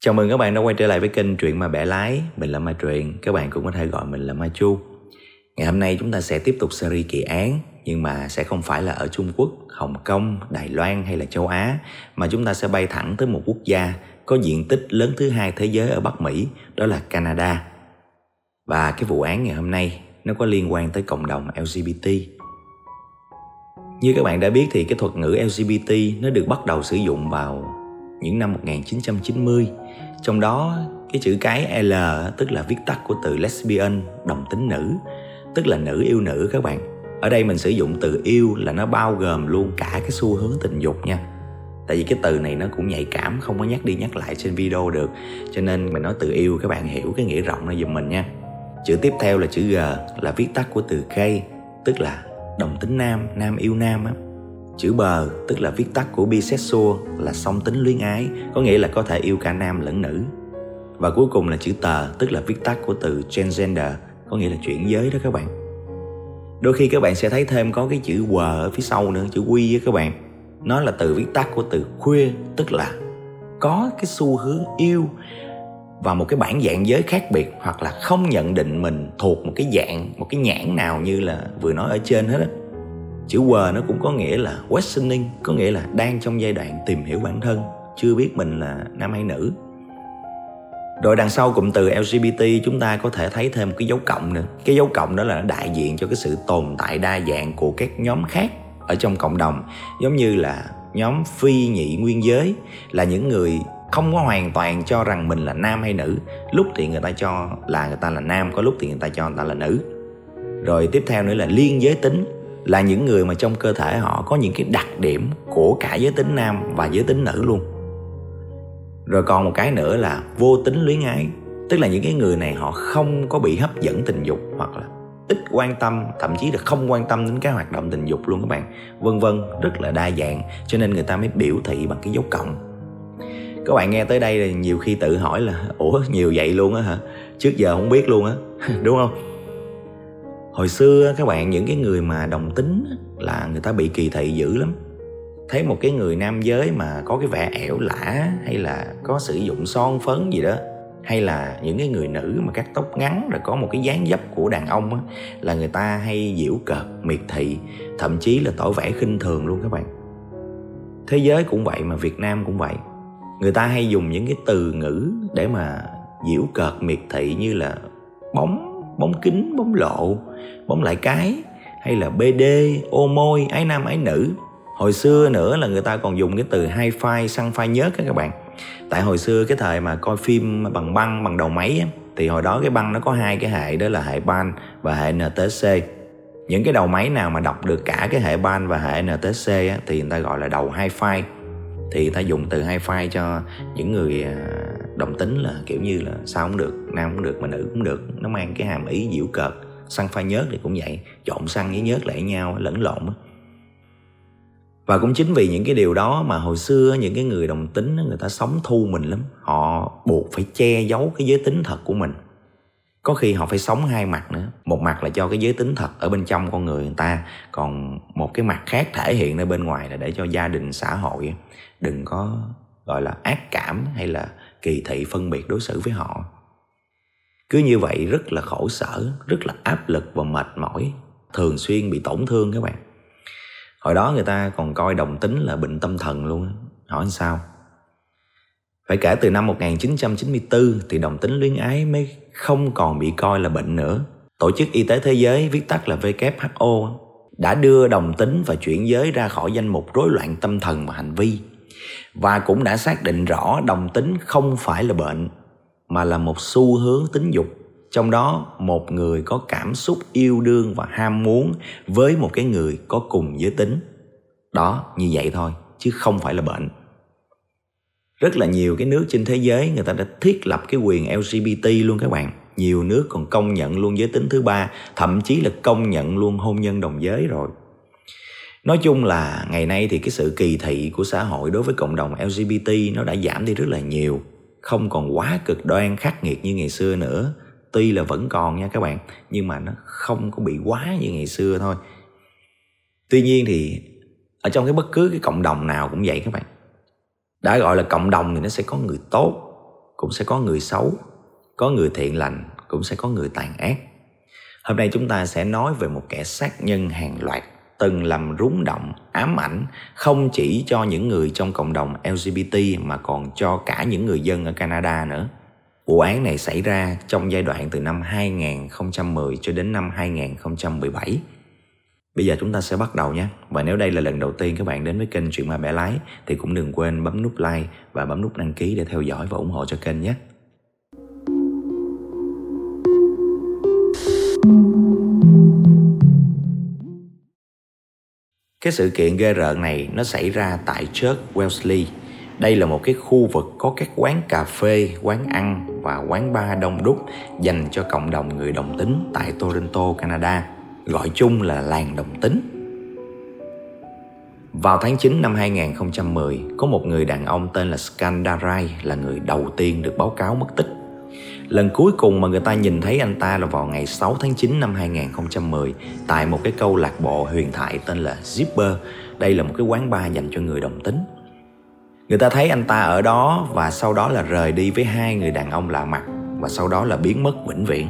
Chào mừng các bạn đã quay trở lại với kênh Truyện Ma Bẻ Lái. Mình là Ma Truyện, các bạn cũng có thể gọi mình là Ma Chu. Ngày hôm nay chúng ta sẽ tiếp tục series kỳ án Nhưng mà sẽ không phải là ở Trung Quốc, Hồng Kông, Đài Loan hay là châu Á Mà chúng ta sẽ bay thẳng tới một quốc gia có diện tích lớn thứ hai thế giới ở Bắc Mỹ Đó là Canada. Và cái vụ án ngày hôm nay nó có liên quan tới cộng đồng LGBT Như các bạn đã biết thì cái thuật ngữ LGBT nó được bắt đầu sử dụng vào những năm 1990 trong đó, cái chữ cái L, tức là viết tắt của từ lesbian, đồng tính nữ, tức là nữ yêu nữ các bạn. Ở đây mình sử dụng từ yêu là nó bao gồm luôn cả cái xu hướng tình dục nha. Tại vì cái từ này nó cũng nhạy cảm, không có nhắc đi nhắc lại trên video được. Cho nên mình nói từ yêu, các bạn hiểu cái nghĩa rộng này giùm mình nha. Chữ tiếp theo là chữ g, là viết tắt của từ gay, tức là đồng tính nam nam yêu nam á chữ bờ tức là viết tắt của bisexual là song tính luyến ái, có nghĩa là có thể yêu cả nam lẫn nữ. Và cuối cùng là chữ tờ tức là viết tắt của từ transgender, có nghĩa là chuyển giới đó các bạn. Đôi khi các bạn sẽ thấy thêm có cái chữ quờ ở phía sau nữa, chữ quy á các bạn. Nó là từ viết tắt của từ queer tức là có cái xu hướng yêu. Và một cái bản dạng giới khác biệt, hoặc là không nhận định mình thuộc một cái dạng, một cái nhãn nào như là vừa nói ở trên hết á chữ quờ nó cũng có nghĩa là questioning, có nghĩa là đang trong giai đoạn tìm hiểu bản thân, chưa biết mình là nam hay nữ. Rồi đằng sau cụm từ LGBT chúng ta có thể thấy thêm một cái dấu cộng nữa. Cái dấu cộng đó là đại diện cho cái sự tồn tại đa dạng của các nhóm khác ở trong cộng đồng. Giống như là nhóm phi nhị nguyên giới, là những người không có hoàn toàn cho rằng mình là nam hay nữ. Lúc thì người ta cho là người ta là nam, có lúc thì người ta cho người ta là nữ. Rồi tiếp theo nữa là liên giới tính là những người mà trong cơ thể họ có những cái đặc điểm của cả giới tính nam và giới tính nữ luôn. Rồi còn một cái nữa là vô tính luyến ái, tức là những cái người này họ không có bị hấp dẫn tình dục hoặc là ít quan tâm, thậm chí là không quan tâm đến cái hoạt động tình dục luôn các bạn. Vân vân, rất là đa dạng, cho nên người ta mới biểu thị bằng cái dấu cộng. Các bạn nghe tới đây là nhiều khi tự hỏi là, ủa, nhiều vậy luôn á hả? Trước giờ không biết luôn á. Đúng không? Hồi xưa các bạn những cái người mà đồng tính là người ta bị kỳ thị dữ lắm. Thấy một cái người nam giới mà có cái vẻ ẻo lả hay là có sử dụng son phấn gì đó hay là những cái người nữ mà cắt tóc ngắn rồi có một cái dáng dấp của đàn ông á, là người ta hay giễu cợt miệt thị thậm chí là tỏ vẻ khinh thường luôn các bạn. Thế giới cũng vậy mà việt nam cũng vậy. Người ta hay dùng những cái từ ngữ để mà giễu cợt miệt thị như là bóng bóng kính bóng lộ bóng lại cái hay là bd ô môi ái nam ái nữ. Hồi xưa nữa là người ta còn dùng cái từ hai file săn file nhớt các bạn. Tại hồi xưa cái thời mà coi phim bằng băng bằng đầu máy á, thì hồi đó cái băng nó có hai cái hệ đó là hệ ban và hệ ntc những cái đầu máy nào mà đọc được cả cái hệ ban và hệ ntc á, thì người ta gọi là đầu hai file thì người ta dùng từ hai file cho những người à, đồng tính là kiểu như là sao cũng được nam cũng được mà nữ cũng được nó mang cái hàm ý dịu cợt xăng pha nhớt thì cũng vậy. Trộn xăng với nhớt lại nhau, lẫn lộn và cũng chính vì những cái điều đó mà hồi xưa những cái người đồng tính người ta sống thu mình lắm. Họ buộc phải che giấu cái giới tính thật của mình. Có khi họ phải sống hai mặt nữa. Một mặt là cho cái giới tính thật ở bên trong con người người ta, còn một cái mặt khác thể hiện ra bên ngoài là để cho gia đình, xã hội đừng có, gọi là, ác cảm hay là kỳ thị, phân biệt đối xử với họ cứ như vậy rất là khổ sở, rất là áp lực và mệt mỏi, thường xuyên bị tổn thương các bạn. Hồi đó người ta còn coi đồng tính là bệnh tâm thần luôn hỏi sao? Phải kể từ năm 1994 thì đồng tính luyến ái mới không còn bị coi là bệnh nữa. Tổ chức Y tế Thế giới viết tắt là WHO đã đưa đồng tính và chuyển giới ra khỏi danh mục rối loạn tâm thần và hành vi và cũng đã xác định rõ đồng tính không phải là bệnh mà là một xu hướng tính dục. Trong đó, một người có cảm xúc yêu đương và ham muốn với một cái người có cùng giới tính. Đó, như vậy thôi, chứ không phải là bệnh. Rất là nhiều cái nước trên thế giới, người ta đã thiết lập cái quyền lgbt luôn các bạn. Nhiều nước còn công nhận luôn giới tính thứ ba, thậm chí là công nhận luôn hôn nhân đồng giới rồi. Nói chung là ngày nay thì cái sự kỳ thị của xã hội đối với cộng đồng lgbt nó đã giảm đi rất là nhiều không còn quá cực đoan khắc nghiệt như ngày xưa nữa. Tuy là vẫn còn nha các bạn, nhưng mà nó không có bị quá như ngày xưa thôi. Tuy nhiên thì ở trong cái bất cứ cái cộng đồng nào cũng vậy các bạn. Đã gọi là cộng đồng thì nó sẽ có người tốt, cũng sẽ có người xấu, có người thiện lành, cũng sẽ có người tàn ác. Hôm nay chúng ta sẽ nói về một kẻ sát nhân hàng loạt từng làm rúng động, ám ảnh, không chỉ cho những người trong cộng đồng lgbt mà còn cho cả những người dân ở canada nữa Vụ án này xảy ra trong giai đoạn từ năm 2010 cho đến năm 2017. Bây giờ chúng ta sẽ bắt đầu nhé. Và nếu đây là lần đầu tiên các bạn đến với kênh Chuyện Ma Bẻ Lái, thì cũng đừng quên bấm nút like và bấm nút đăng ký để theo dõi và ủng hộ cho kênh nhé. Cái sự kiện ghê rợn này nó xảy ra tại church Wellesley. Đây là một cái khu vực có các quán cà phê, quán ăn và quán bar đông đúc dành cho cộng đồng người đồng tính tại Toronto, Canada, gọi chung là làng đồng tính. Vào tháng 9 năm 2010, có một người đàn ông tên là Skandarai là người đầu tiên được báo cáo mất tích. Lần cuối cùng mà người ta nhìn thấy anh ta là vào ngày 6 tháng 9 năm 2010 tại một cái câu lạc bộ huyền thoại tên là Zipper. Đây là một cái quán bar dành cho người đồng tính. Người ta thấy anh ta ở đó và sau đó là rời đi với hai người đàn ông lạ mặt và sau đó là biến mất vĩnh viễn.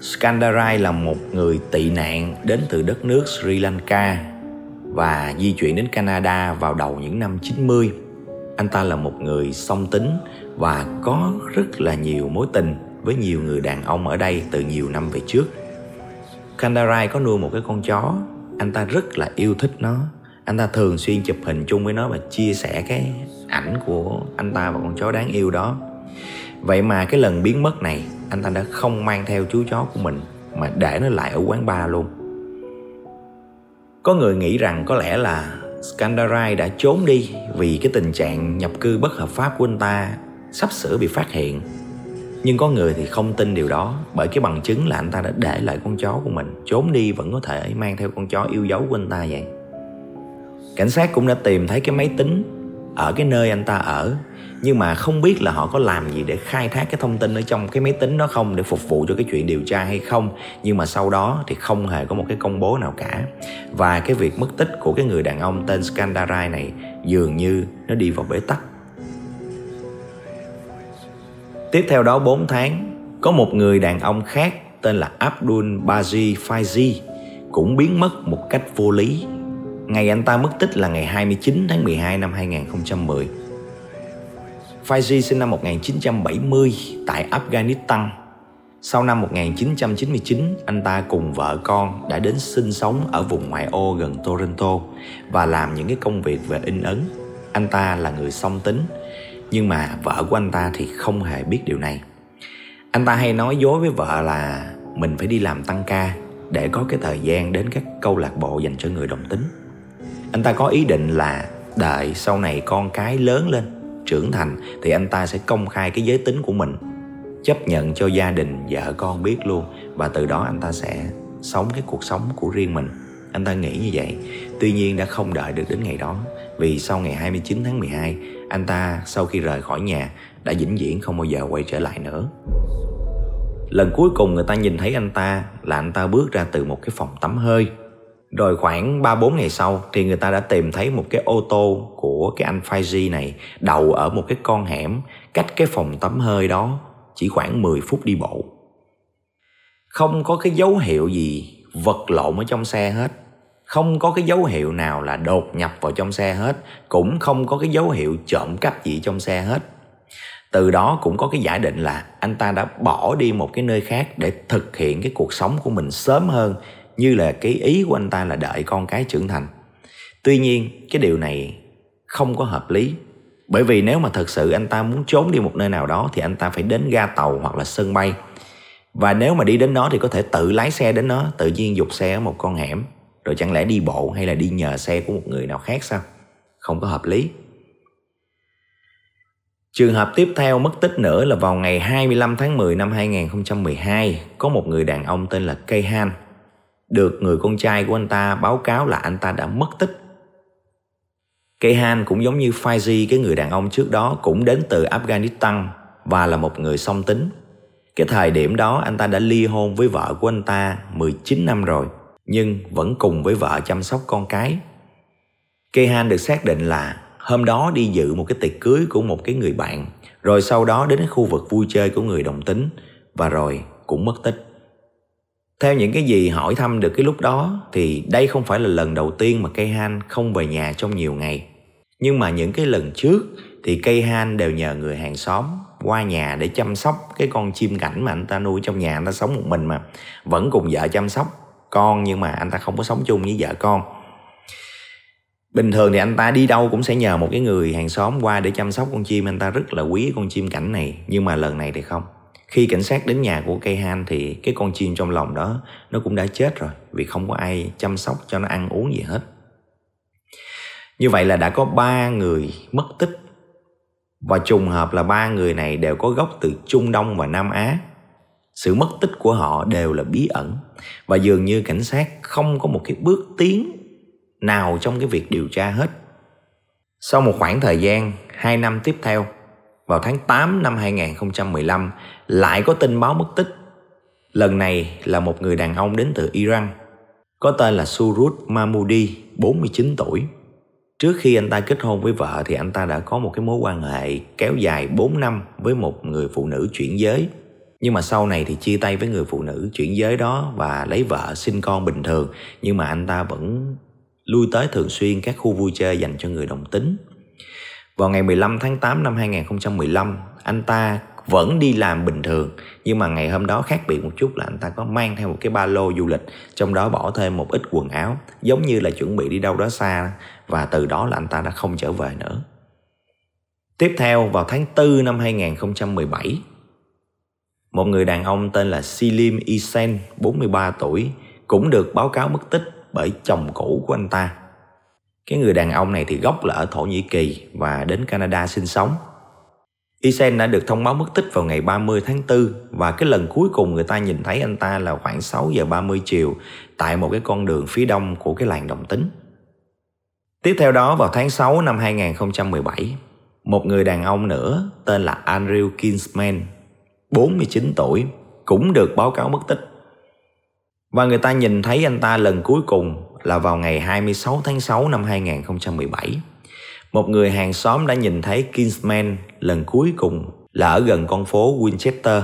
Skandarai là một người tị nạn đến từ đất nước Sri Lanka và di chuyển đến Canada vào đầu những năm 90. Anh ta là một người song tính và có rất là nhiều mối tình với nhiều người đàn ông ở đây từ nhiều năm về trước. Kandarai có nuôi một cái con chó, anh ta rất là yêu thích nó. Anh ta thường xuyên chụp hình chung với nó và chia sẻ cái ảnh của anh ta và con chó đáng yêu đó. Vậy mà cái lần biến mất này anh ta đã không mang theo chú chó của mình mà để nó lại ở quán bar luôn. Có người nghĩ rằng có lẽ là Skandarai đã trốn đi vì cái tình trạng nhập cư bất hợp pháp của anh ta sắp sửa bị phát hiện. Nhưng có người thì không tin điều đó, bởi cái bằng chứng là anh ta đã để lại con chó của mình trốn đi vẫn có thể mang theo con chó yêu dấu của anh ta vậy. Cảnh sát cũng đã tìm thấy cái máy tính ở cái nơi anh ta ở nhưng mà không biết là họ có làm gì để khai thác cái thông tin ở trong cái máy tính đó không, để phục vụ cho cái chuyện điều tra hay không. Nhưng mà sau đó thì không hề có một cái công bố nào cả. Và cái việc mất tích của cái người đàn ông tên Skandarai này dường như nó đi vào bế tắc. Tiếp theo đó 4 tháng, có một người đàn ông khác tên là Abdul Baji Faizi cũng biến mất một cách vô lý. Ngày anh ta mất tích là ngày 29 tháng 12 năm 2010. Faiji sinh năm 1970 tại Afghanistan. Sau năm 1999, anh ta cùng vợ con đã đến sinh sống ở vùng ngoại ô gần Toronto và làm những cái công việc về in ấn. Anh ta là người song tính, nhưng mà vợ của anh ta thì không hề biết điều này. Anh ta hay nói dối với vợ là mình phải đi làm tăng ca để có cái thời gian đến các câu lạc bộ dành cho người đồng tính anh ta có ý định là đợi sau này con cái lớn lên trưởng thành thì anh ta sẽ công khai cái giới tính của mình, chấp nhận cho gia đình, vợ con biết luôn. Và từ đó anh ta sẽ sống cái cuộc sống của riêng mình. Anh ta nghĩ như vậy. Tuy nhiên đã không đợi được đến ngày đó, vì sau ngày 29 tháng 12 anh ta sau khi rời khỏi nhà đã vĩnh viễn không bao giờ quay trở lại nữa. Lần cuối cùng người ta nhìn thấy anh ta là anh ta bước ra từ một cái phòng tắm hơi rồi khoảng 3-4 ngày sau thì người ta đã tìm thấy một cái ô tô của cái anh Faiji này đậu ở một cái con hẻm cách cái phòng tắm hơi đó chỉ khoảng 10 phút đi bộ. Không có cái dấu hiệu gì vật lộn ở trong xe hết. Không có cái dấu hiệu nào là đột nhập vào trong xe hết. Cũng không có cái dấu hiệu trộm cắp gì trong xe hết. Từ đó cũng có cái giả định là anh ta đã bỏ đi một cái nơi khác để thực hiện cái cuộc sống của mình sớm hơn như là cái ý của anh ta là đợi con cái trưởng thành. Tuy nhiên cái điều này không có hợp lý. Bởi vì nếu mà thật sự anh ta muốn trốn đi một nơi nào đó thì anh ta phải đến ga tàu hoặc là sân bay. Và nếu mà đi đến đó thì có thể tự lái xe đến đó tự nhiên dục xe ở một con hẻm. Rồi chẳng lẽ đi bộ hay là đi nhờ xe của một người nào khác sao? Không có hợp lý. Trường hợp tiếp theo mất tích nữa là vào ngày 25 tháng 10 năm 2012, có một người đàn ông tên là Kayhan được người con trai của anh ta báo cáo là anh ta đã mất tích. Kehan cũng giống như Faizi, cái người đàn ông trước đó cũng đến từ Afghanistan và là một người song tính. Cái thời điểm đó anh ta đã ly hôn với vợ của anh ta 19 năm rồi, nhưng vẫn cùng với vợ chăm sóc con cái. Kehan được xác định là hôm đó đi dự một cái tiệc cưới của một cái người bạn, rồi sau đó đến khu vực vui chơi của người đồng tính và rồi cũng mất tích. Theo những cái gì hỏi thăm được cái lúc đó thì đây không phải là lần đầu tiên mà cây han không về nhà trong nhiều ngày. Nhưng mà những cái lần trước thì cây han đều nhờ người hàng xóm qua nhà để chăm sóc cái con chim cảnh mà anh ta nuôi trong nhà anh ta sống một mình mà. Vẫn cùng vợ chăm sóc con nhưng mà anh ta không có sống chung với vợ con. Bình thường thì anh ta đi đâu cũng sẽ nhờ một cái người hàng xóm qua để chăm sóc con chim. Anh ta rất là quý con chim cảnh này nhưng mà lần này thì không khi cảnh sát đến nhà của cây han thì cái con chim trong lòng đó nó cũng đã chết rồi vì không có ai chăm sóc cho nó ăn uống gì hết như vậy là đã có ba người mất tích và trùng hợp là ba người này đều có gốc từ Trung Đông và Nam Á. Sự mất tích của họ đều là bí ẩn và dường như cảnh sát không có một cái bước tiến nào trong cái việc điều tra hết. Sau một khoảng thời gian, hai năm tiếp theo, vào tháng 8 năm 2015 lại có tin báo mất tích. Lần này là một người đàn ông đến từ Iran, có tên là Surut Mahmoudi, 49 tuổi. Trước khi anh ta kết hôn với vợ thì anh ta đã có một cái mối quan hệ kéo dài 4 năm với một người phụ nữ chuyển giới. Nhưng mà sau này thì chia tay với người phụ nữ chuyển giới đó và lấy vợ sinh con bình thường. Nhưng mà anh ta vẫn lui tới thường xuyên các khu vui chơi dành cho người đồng tính. Vào ngày 15 tháng 8 năm 2015, anh ta vẫn đi làm bình thường nhưng mà ngày hôm đó khác biệt một chút là anh ta có mang theo một cái ba lô du lịch trong đó bỏ thêm một ít quần áo giống như là chuẩn bị đi đâu đó xa và từ đó là anh ta đã không trở về nữa. Tiếp theo vào tháng 4 năm 2017 một người đàn ông tên là Silim Isen 43 tuổi cũng được báo cáo mất tích bởi chồng cũ của anh ta. Cái người đàn ông này thì gốc là ở Thổ Nhĩ Kỳ và đến Canada sinh sống Isen đã được thông báo mất tích vào ngày 30 tháng 4 và cái lần cuối cùng người ta nhìn thấy anh ta là khoảng 6 giờ 30 chiều tại một cái con đường phía đông của cái làng Đồng Tính. Tiếp theo đó vào tháng 6 năm 2017, một người đàn ông nữa tên là Andrew Kinsman, 49 tuổi, cũng được báo cáo mất tích. Và người ta nhìn thấy anh ta lần cuối cùng là vào ngày 26 tháng 6 năm 2017 một người hàng xóm đã nhìn thấy Kingsman lần cuối cùng là ở gần con phố Winchester.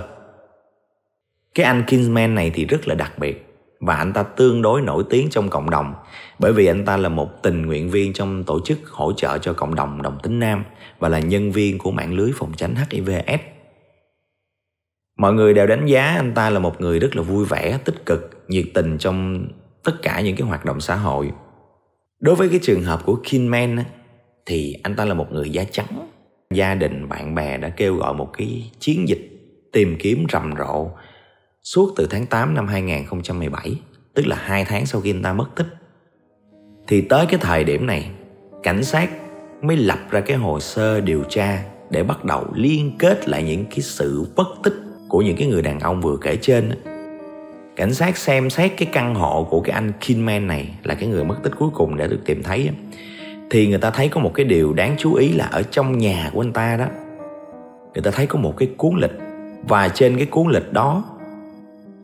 Cái anh Kingsman này thì rất là đặc biệt và anh ta tương đối nổi tiếng trong cộng đồng bởi vì anh ta là một tình nguyện viên trong tổ chức hỗ trợ cho cộng đồng đồng tính nam và là nhân viên của mạng lưới phòng tránh HIVS. Mọi người đều đánh giá anh ta là một người rất là vui vẻ, tích cực, nhiệt tình trong tất cả những cái hoạt động xã hội. Đối với cái trường hợp của Kinman thì anh ta là một người da trắng. Gia đình, bạn bè đã kêu gọi một cái chiến dịch tìm kiếm rầm rộ suốt từ tháng 8 năm 2017 tức là hai tháng sau khi anh ta mất tích. Thì tới cái thời điểm này, cảnh sát mới lập ra cái hồ sơ điều tra để bắt đầu liên kết lại những cái sự bất tích của những cái người đàn ông vừa kể trên cảnh sát xem xét cái căn hộ của cái anh Kinman này là cái người mất tích cuối cùng để được tìm thấy thì người ta thấy có một cái điều đáng chú ý là ở trong nhà của anh ta đó người ta thấy có một cái cuốn lịch. Và trên cái cuốn lịch đó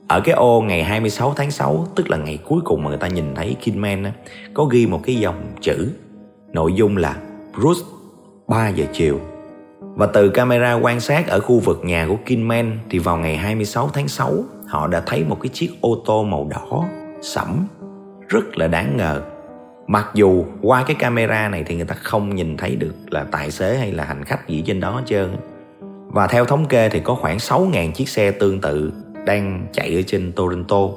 ở cái ô ngày 26 tháng 6 tức là ngày cuối cùng mà người ta nhìn thấy Kinman á, có ghi một cái dòng chữ nội dung là Bruce 3 giờ chiều và từ camera quan sát ở khu vực nhà của Kinman thì vào ngày 26 tháng 6 họ đã thấy một cái chiếc ô tô màu đỏ, sẫm, rất là đáng ngờ mặc dù qua cái camera này thì người ta không nhìn thấy được là tài xế hay là hành khách gì trên đó hết trơn và theo thống kê thì có khoảng 6.000 chiếc xe tương tự đang chạy ở trên Toronto.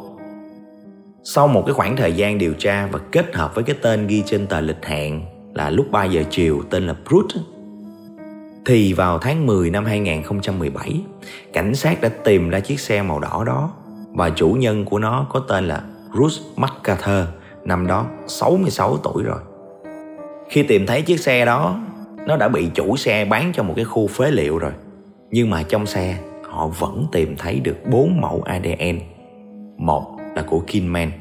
Sau một cái khoảng thời gian điều tra và kết hợp với cái tên ghi trên tờ lịch hẹn là lúc 3 giờ chiều, tên là Brute thì vào tháng 10 năm 2017, cảnh sát đã tìm ra chiếc xe màu đỏ đó và chủ nhân của nó có tên là Bruce MacArthur, năm đó 66 tuổi rồi. Khi tìm thấy chiếc xe đó, nó đã bị chủ xe bán cho một cái khu phế liệu rồi. Nhưng mà trong xe, họ vẫn tìm thấy được bốn mẫu ADN. Một là của Kinman,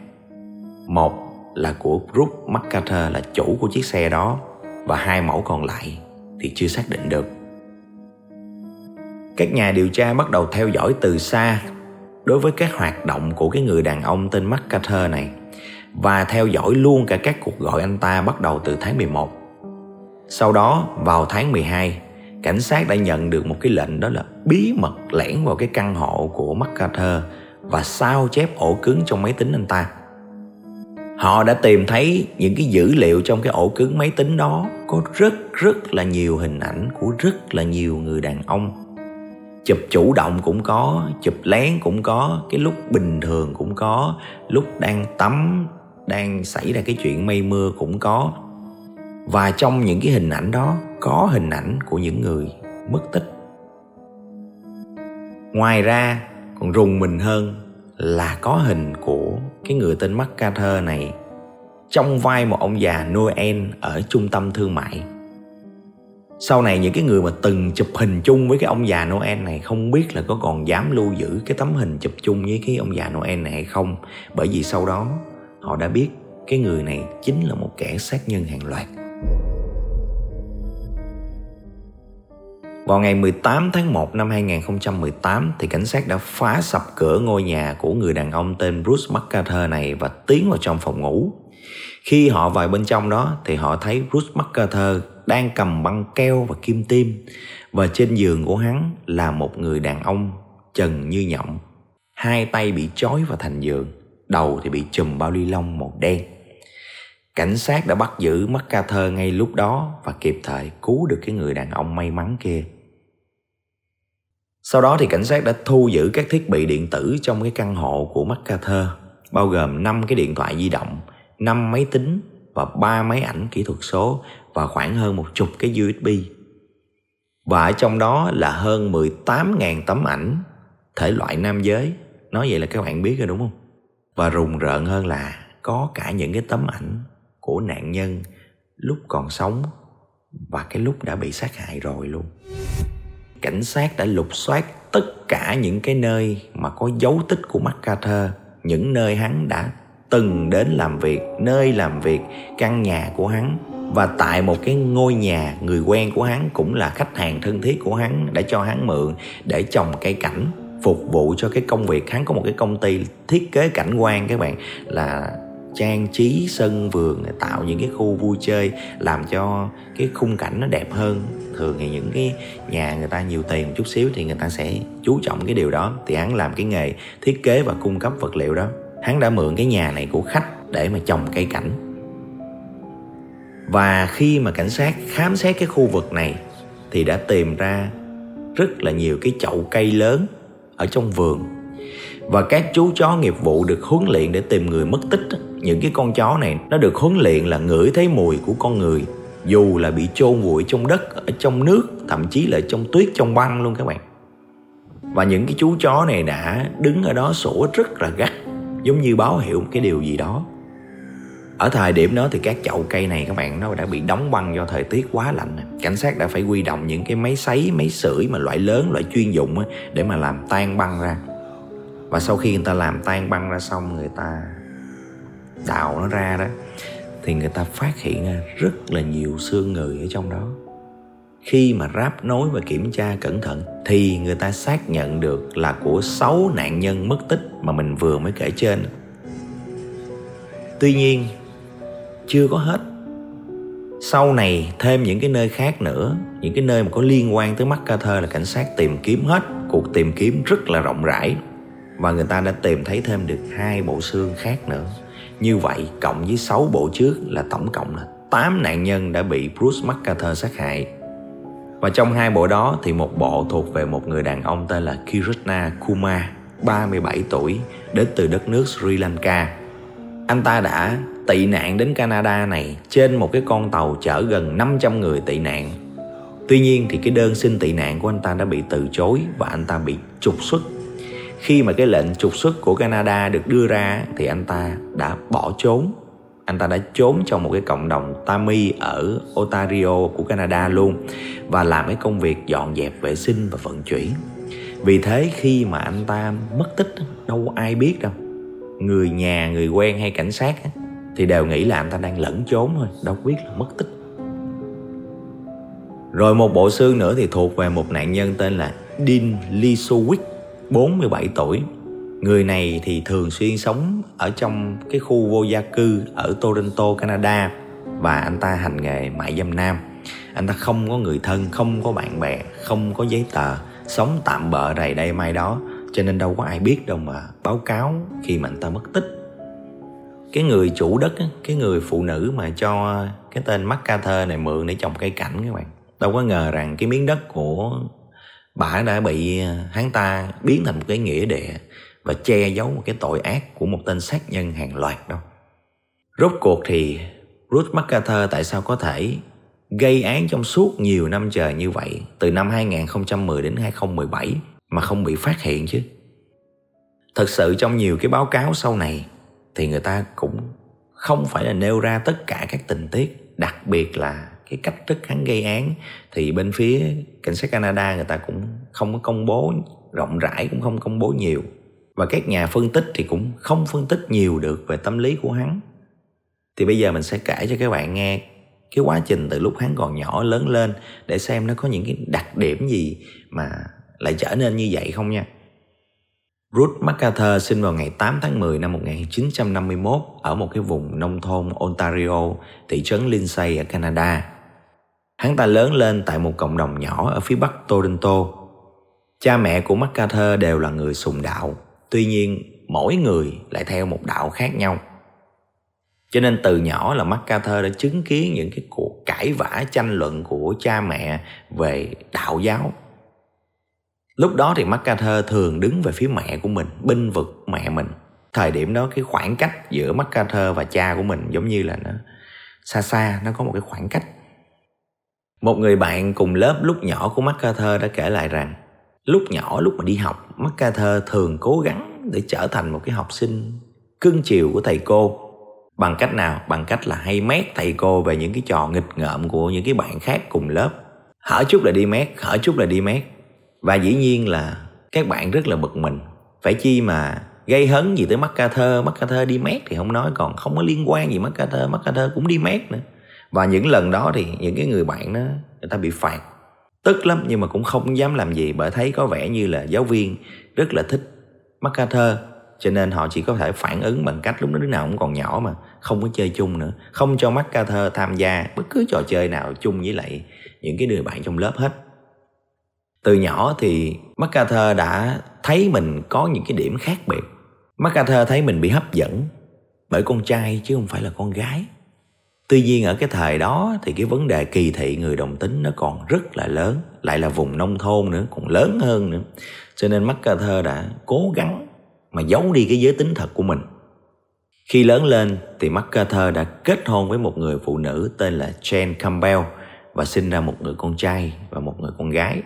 một là của Brooke MacArthur là chủ của chiếc xe đó và hai mẫu còn lại thì chưa xác định được. Các nhà điều tra bắt đầu theo dõi từ xa đối với các hoạt động của cái người đàn ông tên McCarter này và theo dõi luôn cả các cuộc gọi anh ta bắt đầu từ tháng 11. Sau đó vào tháng 12, cảnh sát đã nhận được một cái lệnh đó là bí mật lẻn vào cái căn hộ của MacArthur và sao chép ổ cứng trong máy tính anh ta. Họ đã tìm thấy những cái dữ liệu trong cái ổ cứng máy tính đó có rất rất là nhiều hình ảnh của rất là nhiều người đàn ông. Chụp chủ động cũng có, chụp lén cũng có, cái lúc bình thường cũng có, lúc đang tắm, đang xảy ra cái chuyện mây mưa cũng có. Và trong những cái hình ảnh đó có hình ảnh của những người mất tích. Ngoài ra còn rùng mình hơn là có hình của cái người tên MacArthur này, trong vai một ông già Noel ở trung tâm thương mại. Sau này những cái người mà từng chụp hình chung với cái ông già Noel này không biết là có còn dám lưu giữ cái tấm hình chụp chung với cái ông già Noel này hay không bởi vì sau đó, họ đã biết cái người này chính là một kẻ sát nhân hàng loạt. Vào ngày 18 tháng 1 năm 2018 thì cảnh sát đã phá sập cửa ngôi nhà của người đàn ông tên Bruce MacArthur này và tiến vào trong phòng ngủ. Khi họ vào bên trong đó thì họ thấy Bruce MacArthur đang cầm băng keo và kim tiêm và trên giường của hắn là một người đàn ông trần như nhộng. Hai tay bị trói vào thành giường, đầu thì bị chùm bao ly lông màu đen. Cảnh sát đã bắt giữ MacArthur ngay lúc đó và kịp thời cứu được cái người đàn ông may mắn kia. Sau đó thì cảnh sát đã thu giữ các thiết bị điện tử trong cái căn hộ của MacArthur, bao gồm 5 cái điện thoại di động, 5 máy tính và 3 máy ảnh kỹ thuật số và khoảng hơn một chục cái USB. Và ở trong đó là hơn 18.000 tấm ảnh thể loại nam giới. Nói vậy là các bạn biết rồi đúng không? Và rùng rợn hơn là có cả những cái tấm ảnh của nạn nhân lúc còn sống và cái lúc đã bị sát hại rồi luôn cảnh sát đã lục soát tất cả những cái nơi mà có dấu tích của MacArthur những nơi hắn đã từng đến làm việc, nơi làm việc, căn nhà của hắn. Và tại một cái ngôi nhà, người quen của hắn cũng là khách hàng thân thiết của hắn đã cho hắn mượn để trồng cây cảnh phục vụ cho cái công việc. Hắn có một cái công ty thiết kế cảnh quan các bạn, là trang trí sân vườn, tạo những cái khu vui chơi, làm cho cái khung cảnh nó đẹp hơn. Thường thì những cái nhà người ta nhiều tiền một chút xíu thì người ta sẽ chú trọng cái điều đó. Thì hắn làm cái nghề thiết kế và cung cấp vật liệu đó. Hắn đã mượn cái nhà này của khách để mà trồng cây cảnh. Và khi mà cảnh sát khám xét cái khu vực này thì đã tìm ra rất là nhiều cái chậu cây lớn ở trong vườn. Và các chú chó nghiệp vụ được huấn luyện để tìm người mất tích những cái con chó này nó được huấn luyện là ngửi thấy mùi của con người, dù là bị chôn vùi trong đất, ở trong nước, thậm chí là trong tuyết, trong băng luôn các bạn. Và những cái chú chó này đã đứng ở đó sủa rất là gắt, giống như báo hiệu một cái điều gì đó. Ở thời điểm đó thì các chậu cây này các bạn, nó đã bị đóng băng do thời tiết quá lạnh. Cảnh sát đã phải quy động những cái máy sấy, máy sưởi mà loại lớn, loại chuyên dụng để mà làm tan băng ra. Và sau khi người ta làm tan băng ra xong, người ta đào nó ra đó thì người ta phát hiện ra rất là nhiều xương người ở trong đó khi mà ráp nối và kiểm tra cẩn thận thì người ta xác nhận được là của 6 nạn nhân mất tích mà mình vừa mới kể trên. Tuy nhiên, chưa có hết. Sau này thêm những cái nơi khác nữa, những cái nơi mà có liên quan tới MacArthur là cảnh sát tìm kiếm hết. Cuộc tìm kiếm rất là rộng rãi và người ta đã tìm thấy thêm được hai bộ xương khác nữa. Như vậy cộng với 6 bộ trước là tổng cộng là 8 nạn nhân đã bị Bruce MacArthur sát hại. Và trong hai bộ đó thì một bộ thuộc về một người đàn ông tên là Kirishna Kumar, 37 tuổi, đến từ đất nước Sri Lanka. Anh ta đã tị nạn đến Canada này trên một cái con tàu chở gần 500 người tị nạn. Tuy nhiên thì cái đơn xin tị nạn của anh ta đã bị từ chối và anh ta bị trục xuất khi mà cái lệnh trục xuất của Canada được đưa ra, thì anh ta đã bỏ trốn. Anh ta đã trốn trong một cái cộng đồng Tami ở Ontario của Canada luôn, và làm cái công việc dọn dẹp vệ sinh và vận chuyển. Vì thế, khi mà anh ta mất tích, đâu ai biết đâu. Người nhà, người quen hay cảnh sát thì đều nghĩ là anh ta đang lẫn trốn thôi, đâu biết là mất tích. Rồi một bộ xương nữa thì thuộc về một nạn nhân tên là Dean Lisowick 47 tuổi. Người này thì thường xuyên sống ở trong cái khu vô gia cư ở Toronto, Canada và anh ta hành nghề mại dâm nam. anh ta không có người thân không có bạn bè không có giấy tờ sống tạm bợ rày đây mai đó cho nên đâu có ai biết đâu mà báo cáo khi mà anh ta mất tích cái người chủ đất cái người phụ nữ mà cho cái tên MacArthur này mượn để trồng cây cảnh các bạn đâu có ngờ rằng cái miếng đất của bà đã bị ờ, hắn ta biến thành một cái nghĩa địa và che giấu một cái tội ác của một tên sát nhân hàng loạt đâu rốt cuộc thì Ruth MacArthur tại sao có thể gây án trong suốt nhiều năm trời như vậy, từ năm 2010 đến 2017 mà không bị phát hiện chứ? Thật sự trong nhiều cái báo cáo sau này thì người ta cũng không phải là nêu ra tất cả các tình tiết, đặc biệt là cái cách thức hắn gây án thì bên phía cảnh sát Canada người ta cũng không có công bố rộng rãi cũng không công bố nhiều và các nhà phân tích thì cũng không phân tích nhiều được về tâm lý của hắn thì bây giờ mình sẽ kể cho các bạn nghe cái quá trình từ lúc hắn còn nhỏ lớn lên để xem nó có những cái đặc điểm gì mà lại trở nên như vậy không nha. Ruth MacArthur sinh vào ngày 8 tháng 10 năm 1951 ở một cái vùng nông thôn Ontario, thị trấn Lindsay ở Canada. Hắn ta lớn lên tại một cộng đồng nhỏ ở phía bắc Toronto. Cha mẹ của MacArthur đều là người sùng đạo, tuy nhiên mỗi người lại theo một đạo khác nhau. Cho nên từ nhỏ là MacArthur đã chứng kiến những cái cuộc cãi vã tranh luận của cha mẹ về đạo giáo. Lúc đó thì MacArthur thường đứng về phía mẹ của mình, binh vực mẹ mình. Thời điểm đó cái khoảng cách giữa MacArthur và cha của mình giống như là nó xa xa, nó có một cái khoảng cách. Một người bạn cùng lớp lúc nhỏ của MacArthur đã kể lại rằng lúc nhỏ lúc mà đi học, MacArthur thường cố gắng để trở thành một cái học sinh cưng chiều của thầy cô. Bằng cách nào? Bằng cách là hay mét thầy cô về những cái trò nghịch ngợm của những cái bạn khác cùng lớp. Hở chút là đi mét hở chút là đi mét. Và dĩ nhiên là các bạn rất là bực mình. Phải chi mà gây hấn gì tới MacArthur? MacArthur đi mét thì không nói còn không có liên quan gì MacArthur MacArthur cũng đi mét nữa và những lần đó thì những cái người bạn đó, người ta bị phạt. Tức lắm, nhưng mà cũng không dám làm gì bởi thấy có vẻ như là giáo viên rất là thích MacArthur. Cho nên họ chỉ có thể phản ứng bằng cách lúc đó đứa nào cũng còn nhỏ mà, không có chơi chung nữa. Không cho MacArthur tham gia bất cứ trò chơi nào chung với lại những cái người bạn trong lớp hết. Từ nhỏ thì MacArthur đã thấy mình có những cái điểm khác biệt. MacArthur thấy mình bị hấp dẫn bởi con trai chứ không phải là con gái tuy nhiên ở cái thời đó thì cái vấn đề kỳ thị người đồng tính nó còn rất là lớn, lại là vùng nông thôn nữa, còn lớn hơn nữa cho nên MacArthur đã cố gắng mà giấu đi cái giới tính thật của mình khi lớn lên thì MacArthur đã kết hôn với một người phụ nữ tên là Jane Campbell và sinh ra một người con trai và một người con gái.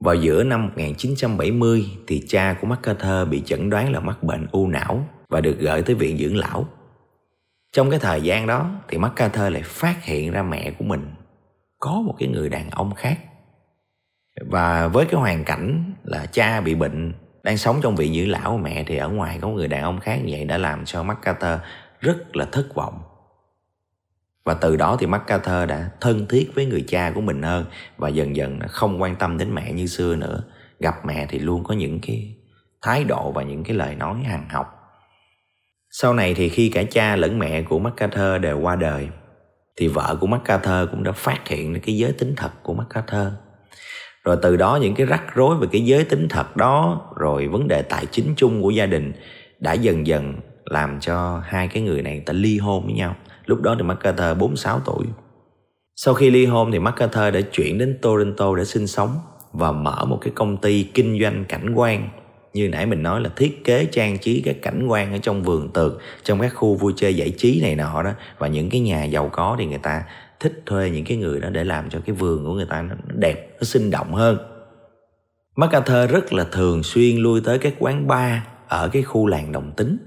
Vào giữa năm 1970 thì cha của MacArthur bị chẩn đoán là mắc bệnh u não và được gửi tới viện dưỡng lão. Trong cái thời gian đó thì MacArthur lại phát hiện ra mẹ của mình có một cái người đàn ông khác. Và với cái hoàn cảnh là cha bị bệnh, đang sống trong vị dưỡng lão của mẹ, thì ở ngoài có người đàn ông khác như vậy đã làm cho MacArthur rất là thất vọng. Và từ đó thì MacArthur đã thân thiết với người cha của mình hơn và dần dần không quan tâm đến mẹ như xưa nữa. Gặp mẹ thì luôn có những cái thái độ và những cái lời nói hàng học. Sau này thì khi cả cha lẫn mẹ của MacArthur đều qua đời, thì vợ của MacArthur cũng đã phát hiện cái giới tính thật của MacArthur. Rồi từ đó những cái rắc rối về cái giới tính thật đó, rồi vấn đề tài chính chung của gia đình đã dần dần làm cho hai cái người này ta ly hôn với nhau. Lúc đó thì MacArthur 46 tuổi. Sau khi ly hôn thì MacArthur đã chuyển đến Toronto để sinh sống và mở một cái công ty kinh doanh cảnh quan như nãy mình nói là thiết kế, trang trí các cảnh quan ở trong vườn tược, trong các khu vui chơi giải trí này nọ đó. Và những cái nhà giàu có thì người ta thích thuê những cái người đó để làm cho cái vườn của người ta nó đẹp, nó sinh động hơn. MacArthur rất là thường xuyên lui tới các quán bar ở cái khu làng đồng tính.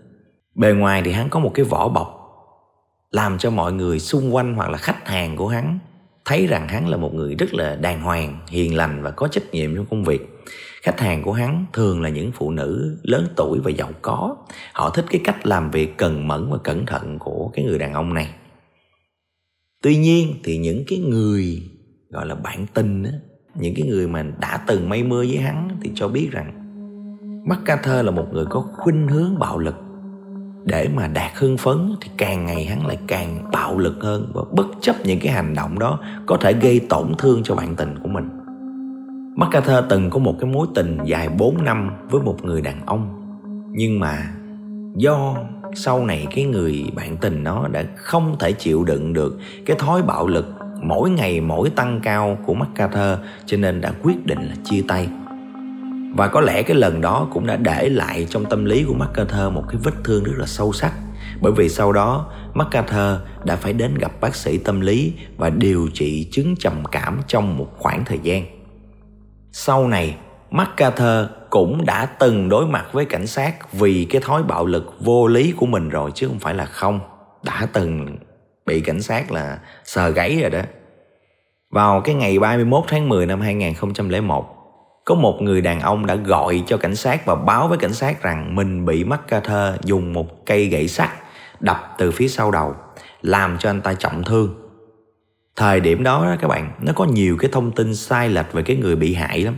Bề ngoài thì hắn có một cái vỏ bọc làm cho mọi người xung quanh hoặc là khách hàng của hắn thấy rằng hắn là một người rất là đàng hoàng, hiền lành và có trách nhiệm trong công việc khách hàng của hắn thường là những phụ nữ lớn tuổi và giàu có. Họ thích cái cách làm việc cần mẫn và cẩn thận của cái người đàn ông này. Tuy nhiên thì những cái người, gọi là bạn tình á, những cái người mà đã từng mây mưa với hắn thì cho biết rằng MacArthur là một người có khuynh hướng bạo lực. Để mà đạt hưng phấn thì càng ngày hắn lại càng bạo lực hơn và bất chấp những cái hành động đó có thể gây tổn thương cho bạn tình của mình. MacArthur từng có một cái mối tình dài 4 năm với một người đàn ông. Nhưng mà do sau này cái người bạn tình nó đã không thể chịu đựng được cái thói bạo lực mỗi ngày mỗi tăng cao của MacArthur cho nên đã quyết định là chia tay. Và có lẽ cái lần đó cũng đã để lại trong tâm lý của MacArthur một cái vết thương rất là sâu sắc. Bởi vì sau đó MacArthur đã phải đến gặp bác sĩ tâm lý và điều trị chứng trầm cảm trong một khoảng thời gian sau này, MacArthur cũng đã từng đối mặt với cảnh sát vì cái thói bạo lực vô lý của mình rồi, chứ không phải là không. Đã từng bị cảnh sát là sờ gáy rồi đó. Vào cái ngày 31 tháng 10 năm 2001 có một người đàn ông đã gọi cho cảnh sát và báo với cảnh sát rằng mình bị MacArthur dùng một cây gậy sắt đập từ phía sau đầu, làm cho anh ta trọng thương thời điểm đó, đó các bạn nó có nhiều cái thông tin sai lệch về cái người bị hại lắm.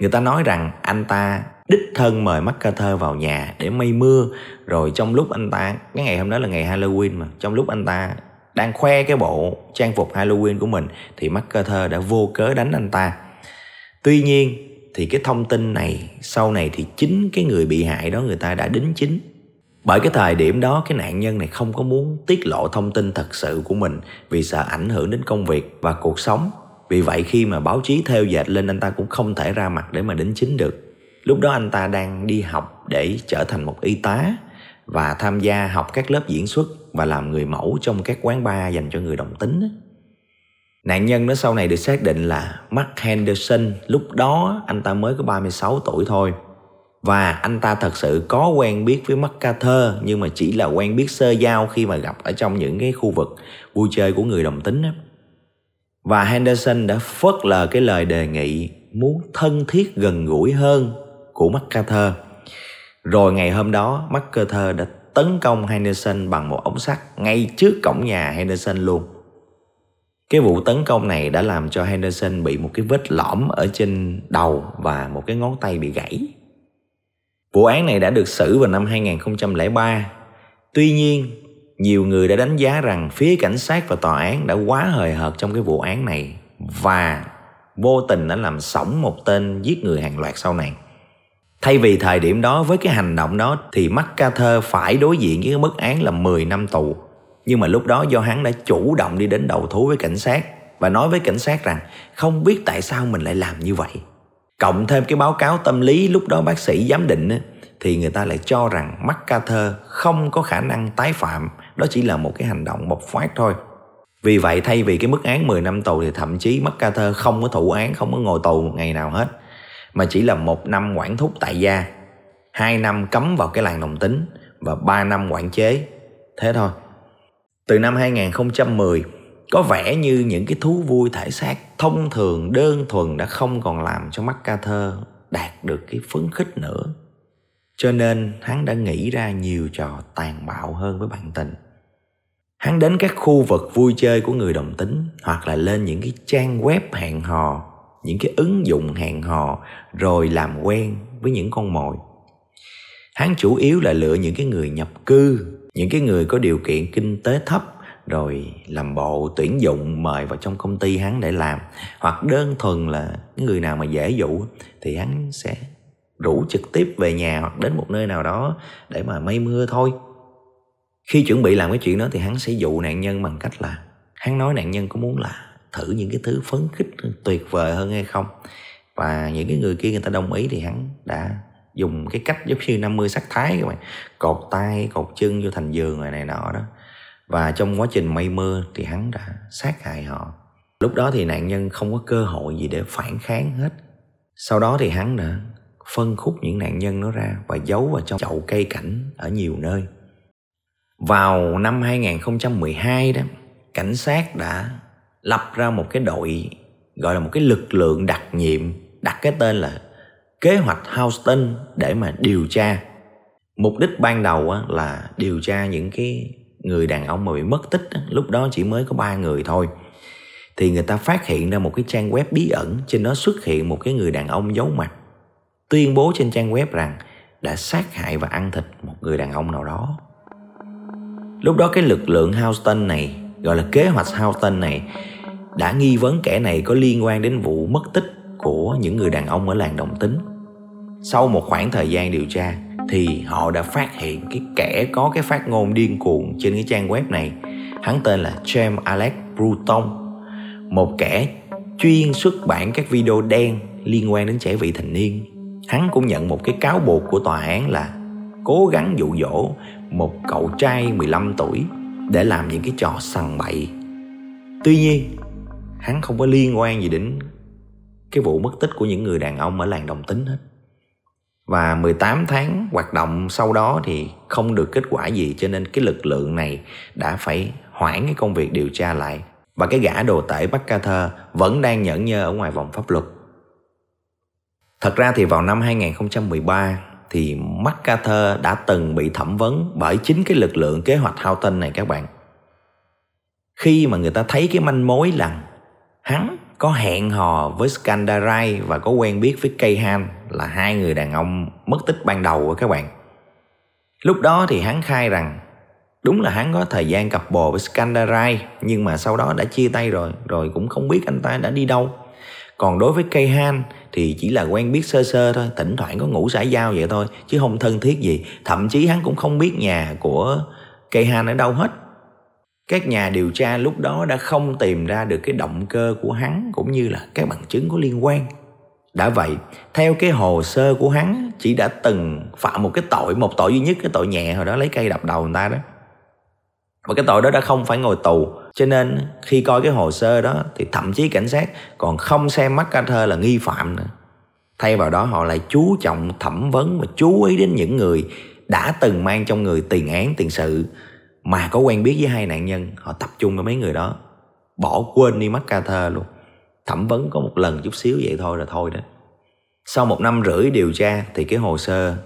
Người ta nói rằng anh ta đích thân mời MacArthur vào nhà để mây mưa. Rồi trong lúc anh ta cái ngày hôm đó là ngày Halloween mà trong lúc anh ta đang khoe cái bộ trang phục Halloween của mình thì MacArthur đã vô cớ đánh anh ta. Tuy nhiên thì cái thông tin này sau này thì chính cái người bị hại đó người ta đã đính chính bởi cái thời điểm đó, cái nạn nhân này không có muốn tiết lộ thông tin thật sự của mình vì sợ ảnh hưởng đến công việc và cuộc sống. Vì vậy khi mà báo chí theo dệt lên, anh ta cũng không thể ra mặt để mà đính chính được. Lúc đó anh ta đang đi học để trở thành một y tá và tham gia học các lớp diễn xuất và làm người mẫu trong các quán bar dành cho người đồng tính Nạn nhân đó sau này được xác định là Mark Henderson. Lúc đó, anh ta mới có 36 tuổi thôi. Và anh ta thật sự có quen biết với MacArthur Nhưng mà chỉ là quen biết sơ giao khi mà gặp ở trong những cái khu vực vui chơi của người đồng tính đó. Và Henderson đã phớt lờ cái lời đề nghị muốn thân thiết gần gũi hơn của MacArthur. Rồi ngày hôm đó MacArthur đã tấn công Henderson bằng một ống sắt ngay trước cổng nhà Henderson luôn. Cái vụ tấn công này đã làm cho Henderson bị một cái vết lõm ở trên đầu và một cái ngón tay bị gãy. Vụ án này đã được xử vào năm 2003. Tuy nhiên, nhiều người đã đánh giá rằng phía cảnh sát và tòa án đã quá hời hợt trong cái vụ án này và vô tình đã làm sống một tên giết người hàng loạt sau này. Thay vì thời điểm đó với cái hành động đó thì MacArthur phải đối diện với cái mức án là 10 năm tù nhưng mà lúc đó do hắn đã chủ động đi đến đầu thú với cảnh sát và nói với cảnh sát rằng không biết tại sao mình lại làm như vậy. Cộng thêm cái báo cáo tâm lý lúc đó bác sĩ giám định thì người ta lại cho rằng MacArthur không có khả năng tái phạm, đó chỉ là một cái hành động bộc phát thôi. Vì vậy thay vì cái mức án 10 năm tù thì thậm chí MacArthur không có thụ án, không có ngồi tù một ngày nào hết. Mà chỉ là một năm quản thúc tại gia, hai năm cấm vào cái làng đồng tính và ba năm quản chế. Thế thôi. Từ năm 2010, có vẻ như những cái thú vui thể xác thông thường đơn thuần đã không còn làm cho MacArthur đạt được cái phấn khích nữa. Cho nên hắn đã nghĩ ra nhiều trò tàn bạo hơn với bạn tình. Hắn đến các khu vực vui chơi của người đồng tính hoặc là lên những cái trang web hẹn hò, những cái ứng dụng hẹn hò rồi làm quen với những con mồi. Hắn chủ yếu là lựa những cái người nhập cư những cái người có điều kiện kinh tế thấp rồi làm bộ tuyển dụng mời vào trong công ty hắn để làm. Hoặc đơn thuần là người nào mà dễ dụ thì hắn sẽ rủ trực tiếp về nhà hoặc đến một nơi nào đó để mà mây mưa thôi. Khi chuẩn bị làm cái chuyện đó thì hắn sẽ dụ nạn nhân bằng cách là hắn nói nạn nhân có muốn là thử những cái thứ phấn khích tuyệt vời hơn hay không. Và những cái người kia người ta đồng ý thì hắn đã dùng cái cách giống như 50 sắc thái các bạn. Cột tay, cột chân vô thành giường rồi này nọ đó và trong quá trình mây mưa thì hắn đã sát hại họ. Lúc đó thì nạn nhân không có cơ hội gì để phản kháng hết. Sau đó thì hắn đã phân khúc những nạn nhân nó ra và giấu vào trong chậu cây cảnh ở nhiều nơi. Vào năm 2012 đó, cảnh sát đã lập ra một cái đội, gọi là một cái lực lượng đặc nhiệm, đặt cái tên là kế hoạch Houston để mà điều tra. Mục đích ban đầu là điều tra những cái người đàn ông mà bị mất tích lúc đó chỉ mới có ba người thôi thì người ta phát hiện ra một cái trang web bí ẩn, trên đó xuất hiện một cái người đàn ông giấu mặt, tuyên bố trên trang web rằng đã sát hại và ăn thịt một người đàn ông nào đó lúc đó cái lực lượng Houston này, gọi là kế hoạch Houston này, đã nghi vấn kẻ này có liên quan đến vụ mất tích của những người đàn ông ở làng Đồng Tính. Sau một khoảng thời gian điều tra thì họ đã phát hiện cái kẻ có cái phát ngôn điên cuồng trên cái trang web này. Hắn tên là James Alex Bruton, một kẻ chuyên xuất bản các video đen liên quan đến trẻ vị thành niên. Hắn cũng nhận một cái cáo buộc của tòa án là cố gắng dụ dỗ một cậu trai 15 tuổi để làm những cái trò sằng bậy. Tuy nhiên, hắn không có liên quan gì đến cái vụ mất tích của những người đàn ông ở làng Đồng Tính hết. Và 18 tháng hoạt động sau đó thì không được kết quả gì, cho nên cái lực lượng này đã phải hoãn cái công việc điều tra lại và cái gã đồ tể MacArthur vẫn đang nhẫn nhơ ở ngoài vòng pháp luật. Thật ra thì vào năm 2013 thì MacArthur đã từng bị thẩm vấn bởi chính cái lực lượng kế hoạch Houghton này các bạn. Khi mà người ta thấy cái manh mối là hắn có hẹn hò với Skandarai và có quen biết với Kayhan là hai người đàn ông mất tích ban đầu của các bạn. Lúc đó thì hắn khai rằng đúng là hắn có thời gian cặp bồ với Skandarai nhưng mà sau đó đã chia tay rồi, rồi cũng không biết anh ta đã đi đâu. Còn đối với Kayhan thì chỉ là quen biết sơ sơ thôi, thỉnh thoảng có ngủ xã giao vậy thôi chứ không thân thiết gì. Thậm chí hắn cũng không biết nhà của Kayhan ở đâu hết các nhà điều tra lúc đó đã không tìm ra được cái động cơ của hắn cũng như là các bằng chứng có liên quan. Đã vậy, theo cái hồ sơ của hắn, chỉ đã từng phạm một cái tội, một tội duy nhất, cái tội nhẹ hồi đó, lấy cây đập đầu người ta đó. Và cái tội đó đã không phải ngồi tù, cho nên khi coi cái hồ sơ đó thì thậm chí cảnh sát còn không xem mắt MacArthur là nghi phạm nữa. Thay vào đó, họ lại chú trọng thẩm vấn và chú ý đến những người đã từng mang trong người tiền án, tiền sự mà có quen biết với hai nạn nhân, họ tập trung với mấy người đó. Bỏ quên đi MacArthur luôn. Thẩm vấn có một lần chút xíu vậy thôi là thôi đó. Sau một năm rưỡi điều tra thì cái hồ sơ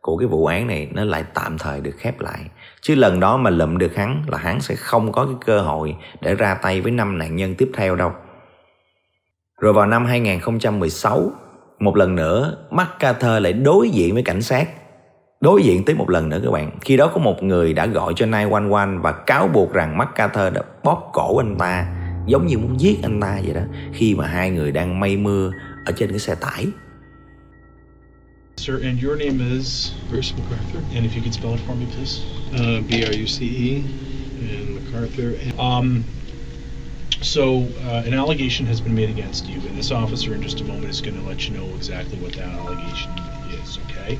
của cái vụ án này nó lại tạm thời được khép lại. Chứ lần đó mà lụm được hắn là hắn sẽ không có cái cơ hội để ra tay với năm nạn nhân tiếp theo đâu. Rồi vào năm 2016 một lần nữa MacArthur lại đối diện với cảnh sát đối diện tiếp một lần nữa các bạn khi đó có một người đã gọi cho 911 và cáo buộc rằng MacArthur đã bóp cổ anh ta giống như muốn giết anh ta vậy đó khi mà hai người đang mây mưa ở trên cái xe tải Sir, and your name is? Bruce MacArthur. And if you could spell it for me, please. Uh, B R U C E and MacArthur. And Um, so, uh, an allegation has been made against you, and this officer in just a moment is going to let you know exactly what that allegation is, okay?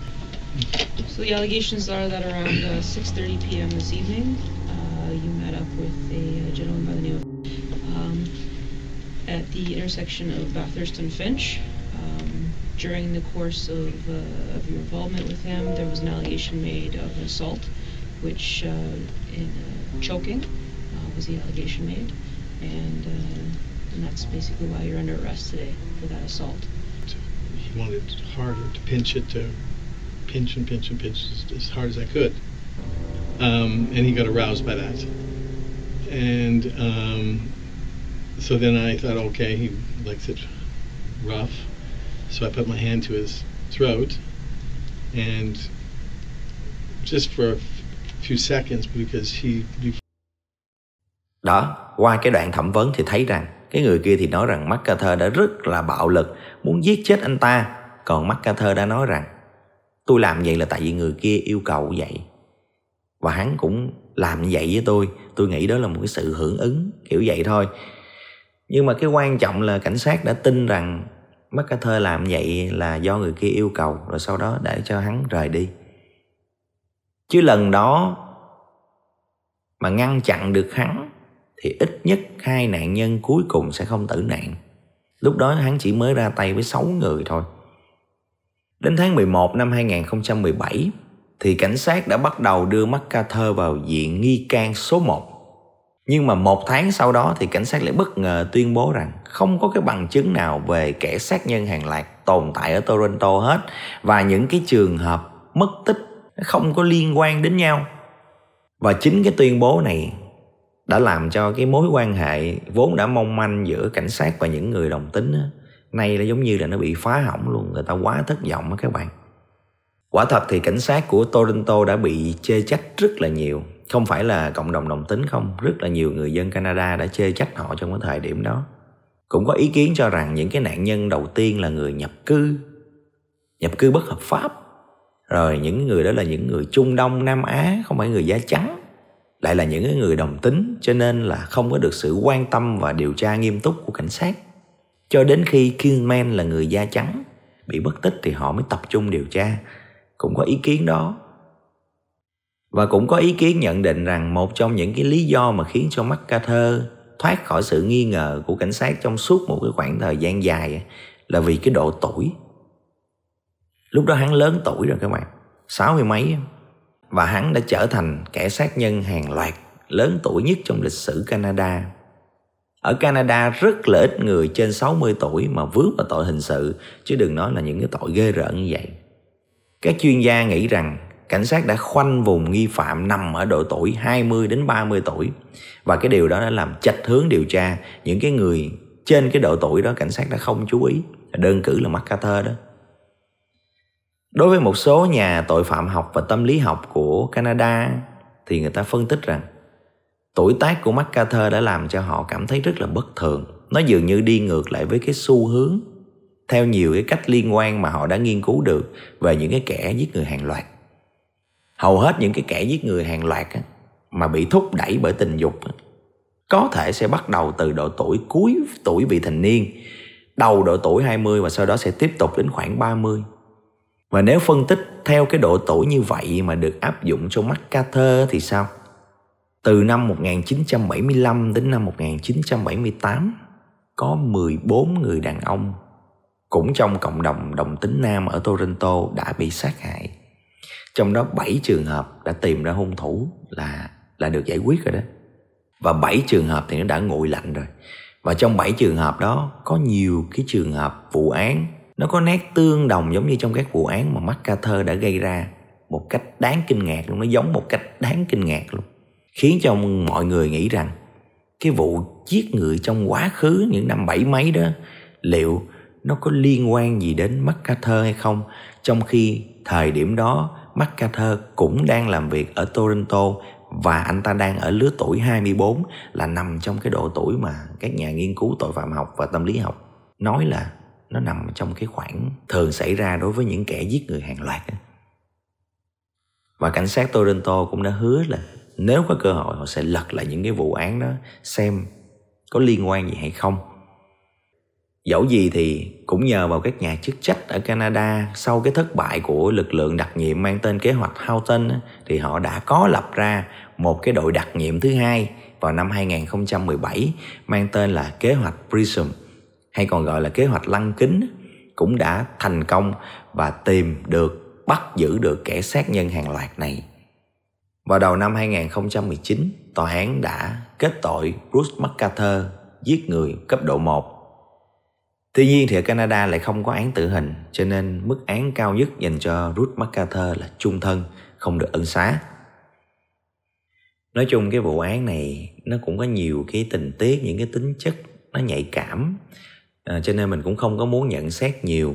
So the allegations are that around uh, 6:30 p.m. this evening, uh, you met up with a, uh gentleman by the name of um, at the intersection of Bathurst and Finch. Um, during the course of, uh, of your involvement with him, there was an allegation made of assault, which uh, in uh, choking uh, was the allegation made, and uh, and that's basically why you're under arrest today for that assault. he wanted harder to pinch it to pinch and pinch and pinch as, as hard as I could. Um, and he got aroused by that. And um, so then I thought, okay, he likes it rough. So I put my hand to his throat and just for a f- few seconds because he Đó, qua cái đoạn thẩm vấn thì thấy rằng cái người kia thì nói rằng MacArthur đã rất là bạo lực, muốn giết chết anh ta. Còn MacArthur đã nói rằng tôi làm vậy là tại vì người kia yêu cầu vậy. Và hắn cũng làm như vậy với tôi. Tôi nghĩ đó là một cái sự hưởng ứng, kiểu vậy thôi. Nhưng mà cái quan trọng là cảnh sát đã tin rằng MacArthur làm vậy là do người kia yêu cầu, rồi sau đó để cho hắn rời đi. Chứ lần đó mà ngăn chặn được hắn thì ít nhất hai nạn nhân cuối cùng sẽ không tử nạn. Lúc đó hắn chỉ mới ra tay với sáu người thôi. Đến tháng 11 năm 2017 thì cảnh sát đã bắt đầu đưa MacArthur vào diện nghi can số 1. Nhưng mà một tháng sau đó thì cảnh sát lại bất ngờ tuyên bố rằng không có cái bằng chứng nào về kẻ sát nhân hàng loạt tồn tại ở Toronto hết và những cái trường hợp mất tích không có liên quan đến nhau. Và chính cái tuyên bố này đã làm cho cái mối quan hệ vốn đã mong manh giữa cảnh sát và những người đồng tính nay là giống như là nó bị phá hỏng luôn, người ta quá thất vọng á các bạn. Quả thật thì cảnh sát của Toronto đã bị chê trách rất là nhiều. Không phải là cộng đồng đồng tính không, rất là nhiều người dân canada đã chê trách họ trong cái thời điểm đó. Cũng có ý kiến cho rằng những cái nạn nhân đầu tiên là người nhập cư. Nhập cư bất hợp pháp. Rồi những người đó là những người trung đông, nam á, không phải người da trắng. Lại là những người đồng tính, cho nên là không có được sự quan tâm và điều tra nghiêm túc của cảnh sát cho đến khi Kingman là người da trắng bị mất tích thì họ mới tập trung điều tra cũng có ý kiến đó và cũng có ý kiến nhận định rằng một trong những cái lý do mà khiến cho MacArthur thoát khỏi sự nghi ngờ của cảnh sát trong suốt một cái khoảng thời gian dài là vì cái độ tuổi. Lúc đó hắn lớn tuổi rồi các bạn, sáu mươi mấy và hắn đã trở thành kẻ sát nhân hàng loạt lớn tuổi nhất trong lịch sử Canada. Ở Canada rất là ít người trên 60 tuổi mà vướng vào tội hình sự, chứ đừng nói là những cái tội ghê rợn như vậy. Các chuyên gia nghĩ rằng cảnh sát đã khoanh vùng nghi phạm nằm ở độ tuổi 20 đến 30 tuổi, và cái điều đó đã làm chạch hướng điều tra những cái người trên cái độ tuổi đó cảnh sát đã không chú ý đơn cử là MacArthur đó đối với một số nhà tội phạm học và tâm lý học của Canada thì người ta phân tích rằng tuổi tác của MacArthur đã làm cho họ cảm thấy rất là bất thường. Nó dường như đi ngược lại với cái xu hướng theo nhiều cái cách liên quan mà họ đã nghiên cứu được về những cái kẻ giết người hàng loạt. Hầu hết những cái kẻ giết người hàng loạt á, mà bị thúc đẩy bởi tình dục á, có thể sẽ bắt đầu từ độ tuổi cuối tuổi vị thành niên đầu độ tuổi 20 và sau đó sẽ tiếp tục đến khoảng 30 và nếu phân tích theo cái độ tuổi như vậy mà được áp dụng cho MacArthur thì sao? Từ năm 1975 đến năm 1978 có 14 người đàn ông cũng trong cộng đồng đồng tính nam ở Toronto đã bị sát hại. Trong đó 7 trường hợp đã tìm ra hung thủ là là được giải quyết rồi đó. Và 7 trường hợp thì nó đã nguội lạnh rồi. Và trong 7 trường hợp đó, có nhiều cái trường hợp vụ án, nó có nét tương đồng giống như trong các vụ án mà MacArthur đã gây ra một cách đáng kinh ngạc luôn, nó giống một cách đáng kinh ngạc luôn khiến cho mọi người nghĩ rằng cái vụ giết người trong quá khứ những năm bảy mấy đó, liệu nó có liên quan gì đến MacArthur hay không trong khi thời điểm đó, MacArthur cũng đang làm việc ở Toronto và anh ta đang ở lứa tuổi 24 là nằm trong cái độ tuổi mà các nhà nghiên cứu tội phạm học và tâm lý học nói là nó nằm trong cái khoảng thường xảy ra đối với những kẻ giết người hàng loạt. Và cảnh sát Toronto cũng đã hứa là nếu có cơ hội, họ sẽ lật lại những cái vụ án đó xem có liên quan gì hay không Dẫu gì thì cũng nhờ vào các nhà chức trách ở Canada sau cái thất bại của lực lượng đặc nhiệm mang tên kế hoạch Houghton thì họ đã có lập ra một cái đội đặc nhiệm thứ hai vào năm 2017 mang tên là kế hoạch Prism, hay còn gọi là kế hoạch lăng kính cũng đã thành công và tìm được, bắt giữ được kẻ sát nhân hàng loạt này. Vào đầu năm 2019, tòa án đã kết tội Bruce MacArthur giết người cấp độ 1 Tuy nhiên thì ở Canada lại không có án tử hình cho nên mức án cao nhất dành cho Bruce MacArthur là chung thân, không được ân xá. Nói chung cái vụ án này nó cũng có nhiều cái tình tiết, những cái tính chất nó nhạy cảm à, cho nên mình cũng không có muốn nhận xét nhiều.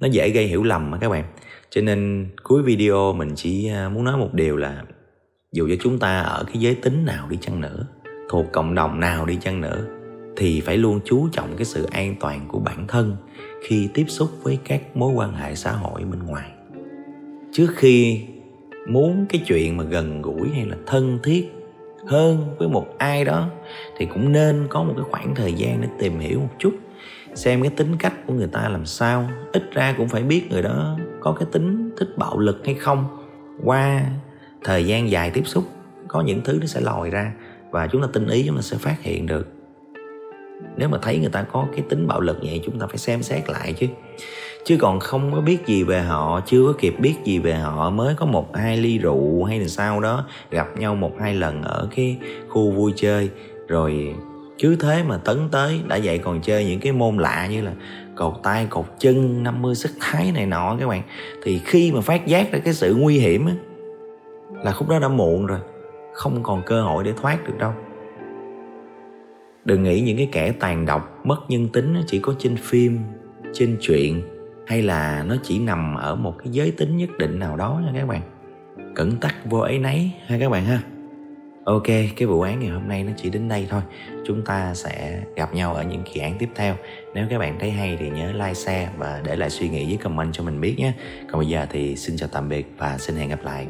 Nó dễ gây hiểu lầm mà các bạn. Cho nên cuối video mình chỉ à, muốn nói một điều là dù cho chúng ta ở cái giới tính nào đi chăng nữa, thuộc cộng đồng nào đi chăng nữa thì phải luôn chú trọng cái sự an toàn của bản thân khi tiếp xúc với các mối quan hệ xã hội bên ngoài. Trước khi muốn cái chuyện mà gần gũi hay là thân thiết hơn với một ai đó thì cũng nên có một cái khoảng thời gian để tìm hiểu một chút xem cái tính cách của người ta làm sao. Ít ra cũng phải biết người đó có cái tính thích bạo lực hay không. Qua thời gian dài tiếp xúc, có những thứ nó sẽ lòi ra và chúng ta tinh ý chúng ta sẽ phát hiện được. Nếu mà thấy người ta có cái tính bạo lực vậy, chúng ta phải xem xét lại chứ. Chứ còn không có biết gì về họ, chưa có kịp biết gì về họ, mới có một hai ly rượu hay là sao đó, gặp nhau một hai lần ở cái khu vui chơi. Rồi cứ thế mà tấn tới, đã vậy còn chơi những cái môn lạ như là cột tay cột chân 50 sức thái này nọ các bạn. Thì khi mà phát giác ra cái sự nguy hiểm á, là khúc đó đã muộn rồi. Không còn cơ hội để thoát được đâu. Đừng nghĩ những cái kẻ tàn độc, mất nhân tính chỉ có trên phim, trên chuyện hay là nó chỉ nằm ở một cái giới tính nhất định nào đó nha các bạn. Cẩn tắc vô ấy nấy ha các bạn ha ok, cái vụ án ngày hôm nay nó chỉ đến đây thôi. Chúng ta sẽ gặp nhau ở những kỳ án tiếp theo. Nếu các bạn thấy hay thì nhớ like, share và để lại suy nghĩ với comment cho mình biết nhé. Còn bây giờ thì xin chào tạm biệt và xin hẹn gặp lại.